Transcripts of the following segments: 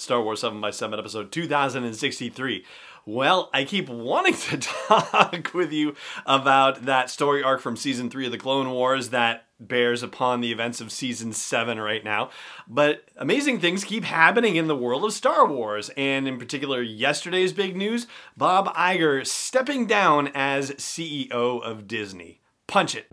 Star Wars 7 by 7 episode 2063. Well, I keep wanting to talk with you about that story arc from season 3 of the Clone Wars that bears upon the events of season 7 right now. But amazing things keep happening in the world of Star Wars, and in particular, yesterday's big news Bob Iger stepping down as CEO of Disney. Punch it.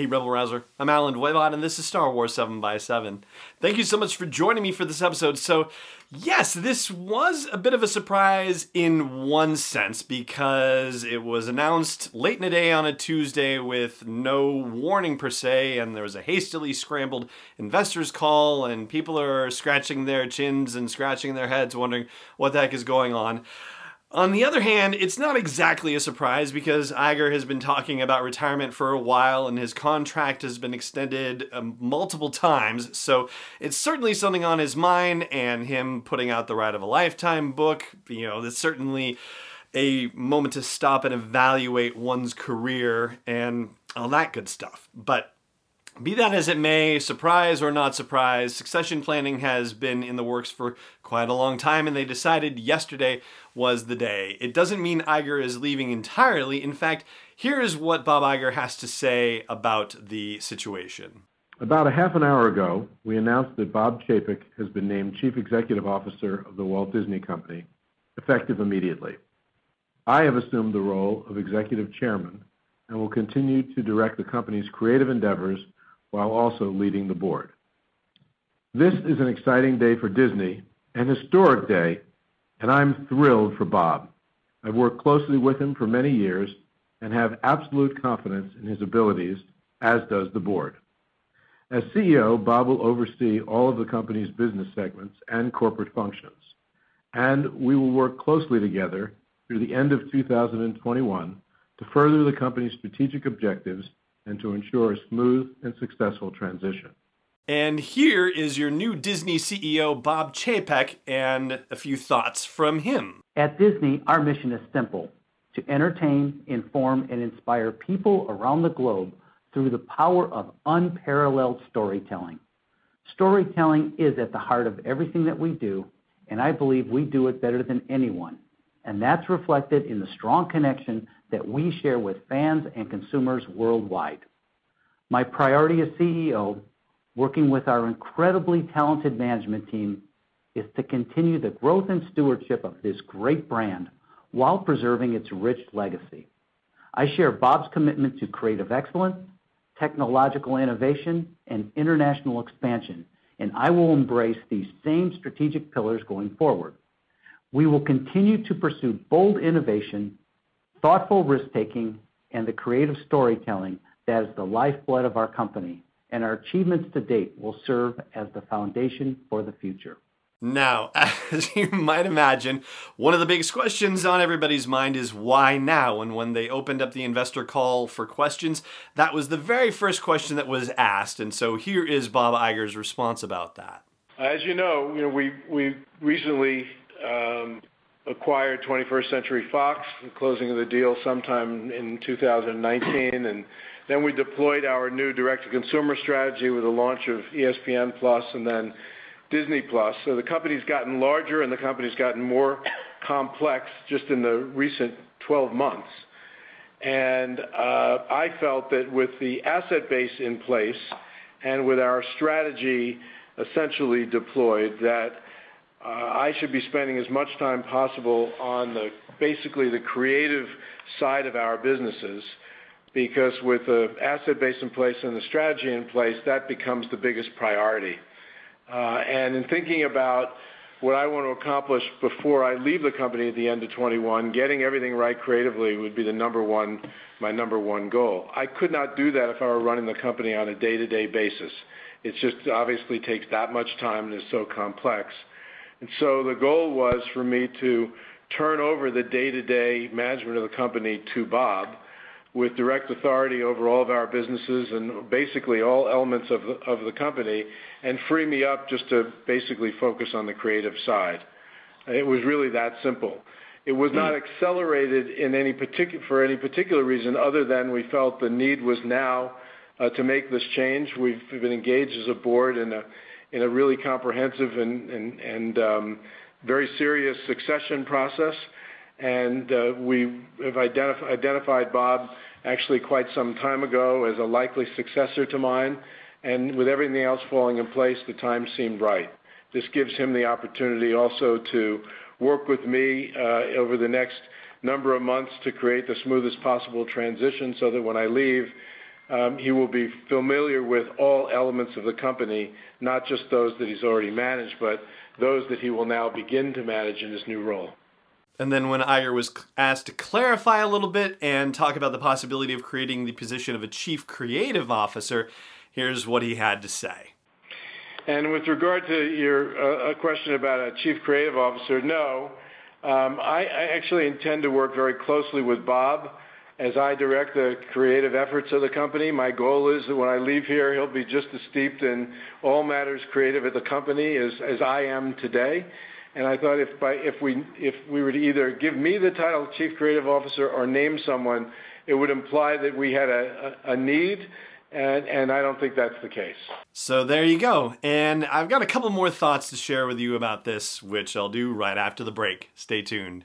Hey, Rebel Rouser. I'm Allen Voivod, and this is Star Wars 7 by 7 Thank you so much for joining me for this episode. So, yes, this was a bit of a surprise in one sense because it was announced late in the day on a Tuesday with no warning per se, and there was a hastily scrambled investors call, and people are scratching their chins and scratching their heads, wondering what the heck is going on. On the other hand, it's not exactly a surprise because Iger has been talking about retirement for a while and his contract has been extended um, multiple times. So it's certainly something on his mind, and him putting out the Ride of a Lifetime book, you know, that's certainly a moment to stop and evaluate one's career and all that good stuff. But be that as it may, surprise or not surprise, succession planning has been in the works for quite a long time, and they decided yesterday was the day. It doesn't mean Iger is leaving entirely. In fact, here is what Bob Iger has to say about the situation. About a half an hour ago, we announced that Bob Chapek has been named Chief Executive Officer of the Walt Disney Company, effective immediately. I have assumed the role of Executive Chairman and will continue to direct the company's creative endeavors while also leading the board. This is an exciting day for Disney, an historic day, and I'm thrilled for Bob. I've worked closely with him for many years and have absolute confidence in his abilities, as does the board. As CEO, Bob will oversee all of the company's business segments and corporate functions, and we will work closely together through the end of 2021 to further the company's strategic objectives and to ensure a smooth and successful transition. And here is your new Disney CEO, Bob Chapek, and a few thoughts from him. At Disney, our mission is simple to entertain, inform, and inspire people around the globe through the power of unparalleled storytelling. Storytelling is at the heart of everything that we do, and I believe we do it better than anyone. And that's reflected in the strong connection that we share with fans and consumers worldwide. My priority as CEO working with our incredibly talented management team, is to continue the growth and stewardship of this great brand while preserving its rich legacy. I share Bob's commitment to creative excellence, technological innovation, and international expansion, and I will embrace these same strategic pillars going forward. We will continue to pursue bold innovation, thoughtful risk-taking, and the creative storytelling that is the lifeblood of our company and our achievements to date will serve as the foundation for the future. Now, as you might imagine, one of the biggest questions on everybody's mind is why now? And when they opened up the investor call for questions, that was the very first question that was asked. And so here is Bob Iger's response about that. As you know, you know we we recently um, acquired 21st Century Fox, the closing of the deal sometime in 2019, and then we deployed our new direct-to-consumer strategy with the launch of ESPN+, and then Disney+. So the company's gotten larger, and the company's gotten more complex just in the recent 12 months. And uh, I felt that with the asset base in place and with our strategy essentially deployed, that I should be spending as much time possible on the basically the creative side of our businesses because with the asset base in place and the strategy in place, that becomes the biggest priority. Uh, and in thinking about what I want to accomplish before I leave the company at the end of 21, getting everything right creatively would be the number one, my number one goal. I could not do that if I were running the company on a day-to-day basis. It just obviously takes that much time and is so complex. And so the goal was for me to turn over the day-to-day management of the company to Bob with direct authority over all of our businesses and basically all elements of the, of the company and free me up just to basically focus on the creative side. It was really that simple. It was not accelerated in any particular, for any particular reason other than we felt the need was now uh, to make this change. We've been engaged as a board in a, in a really comprehensive and, um, very serious succession process and uh, we have identified Bob actually quite some time ago as a likely successor to mine. And with everything else falling in place, the time seemed right. This gives him the opportunity also to work with me uh, over the next number of months to create the smoothest possible transition so that when I leave, he will be familiar with all elements of the company, not just those that he's already managed, but those that he will now begin to manage in his new role. And then when Iger was asked to clarify a little bit and talk about the possibility of creating the position of a chief creative officer, here's what he had to say. And with regard to your uh, question about a chief creative officer, no. Um, I, I actually intend to work very closely with Bob as I direct the creative efforts of the company. My goal is that when I leave here, he'll be just as steeped in all matters creative at the company as, I am today. And I thought if, we, were to either give me the title of Chief Creative Officer or name someone, it would imply that we had a, need and, I don't think that's the case. So there you go. And I've got a couple more thoughts to share with you about this, which I'll do right after the break. Stay tuned.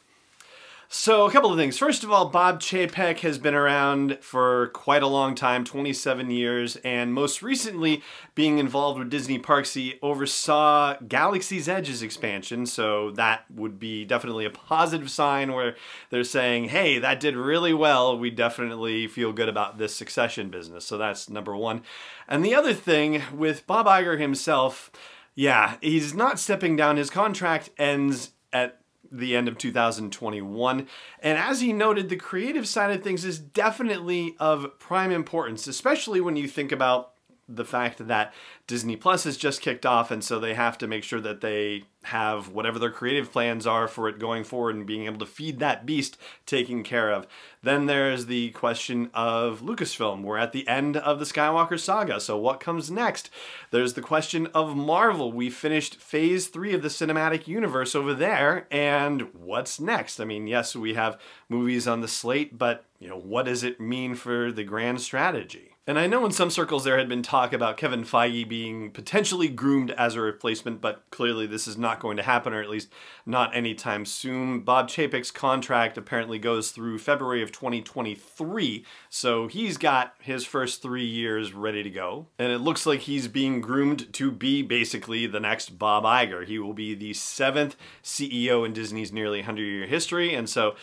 So, a couple of things. First of all, Bob Chapek has been around for quite a long time 27 years and most recently being involved with Disney Parks. He oversaw Galaxy's Edge's expansion, so that would be definitely a positive sign where they're saying, hey, that did really well. We definitely feel good about this succession business. So, that's number one. And the other thing with Bob Iger himself, yeah, he's not stepping down. His contract ends at the end of 2021. And as he noted, the creative side of things is definitely of prime importance, especially when you think about the fact that Disney Plus has just kicked off, and so they have to make sure that they have whatever their creative plans are for it going forward and being able to feed that beast taken care of. Then there's the question of Lucasfilm. We're at the end of the Skywalker saga, so what comes next? There's the question of Marvel. We finished phase three of the cinematic universe over there, and what's next? I mean, yes, we have movies on the slate, but you know, what does it mean for the grand strategy? And I know in some circles there had been talk about Kevin Feige being potentially groomed as a replacement, but clearly this is not going to happen, or at least not anytime soon. Bob Chapek's contract apparently goes through February of 2023, so he's got his first three years ready to go. And it looks like he's being groomed to be basically the next Bob Iger. He will be the seventh CEO in Disney's nearly 100 year history, and so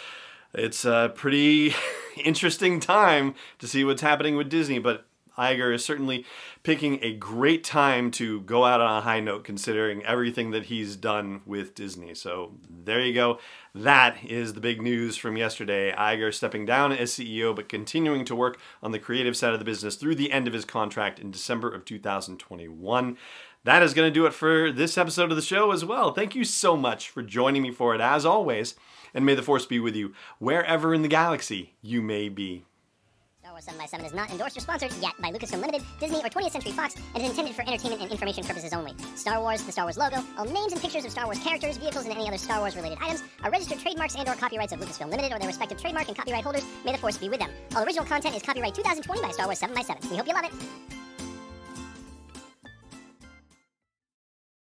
it's a pretty interesting time to see what's happening with Disney, but Iger is certainly picking a great time to go out on a high note considering everything that he's done with Disney. So there you go. That is the big news from yesterday. Iger stepping down as CEO but continuing to work on the creative side of the business through the end of his contract in December of 2021. That is going to do it for this episode of the show as well. Thank you so much for joining me for it as always and may the Force be with you wherever in the galaxy you may be. Star Wars 7 by 7 is not endorsed or sponsored yet by Lucasfilm Limited, Disney, or 20th Century Fox, and is intended for entertainment and information purposes only. Star Wars, the Star Wars logo, all names and pictures of Star Wars characters, vehicles, and any other Star Wars related items are registered trademarks and or copyrights of Lucasfilm Limited or their respective trademark and copyright holders. May the Force be with them. All original content is copyright 2020 by Star Wars 7 by 7 We hope you love it.